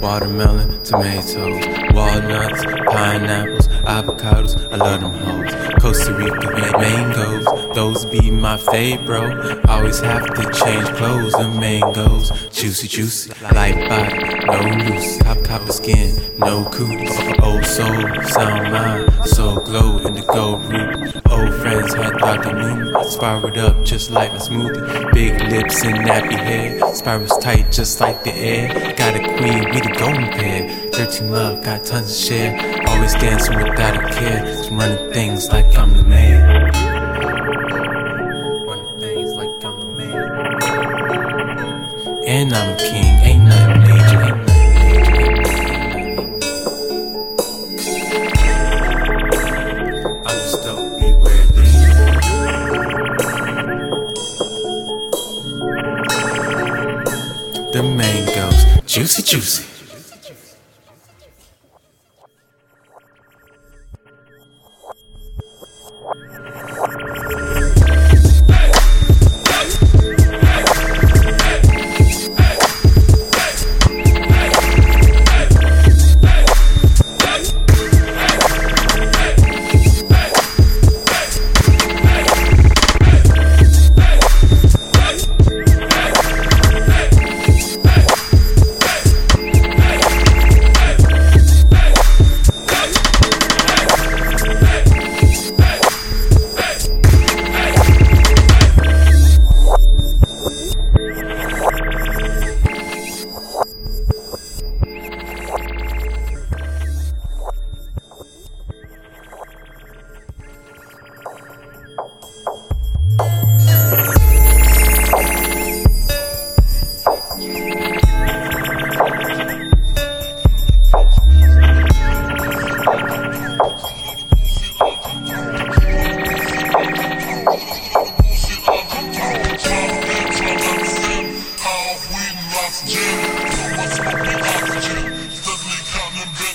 watermelon, tomatoes, walnuts, pineapples, avocados. I love them hoes. Costa Rica mangoes, those be my bro. Always have to change clothes. The mangoes, juicy, juicy, light body, no loose, top copper skin, no cooties. Old soul, sound mind, soul glow in the gold ruby. Old friends had thought they knew me, spiraled up just like my smoothie. Big lips and nappy hair, spirals tight just like the air. Got a queen, we the golden pair. 13 love, got tons to share. Always dancing without a care, just running things like I'm the man. Running things like I'm the man. And I'm a king, ain't nothing Juicy, juicy.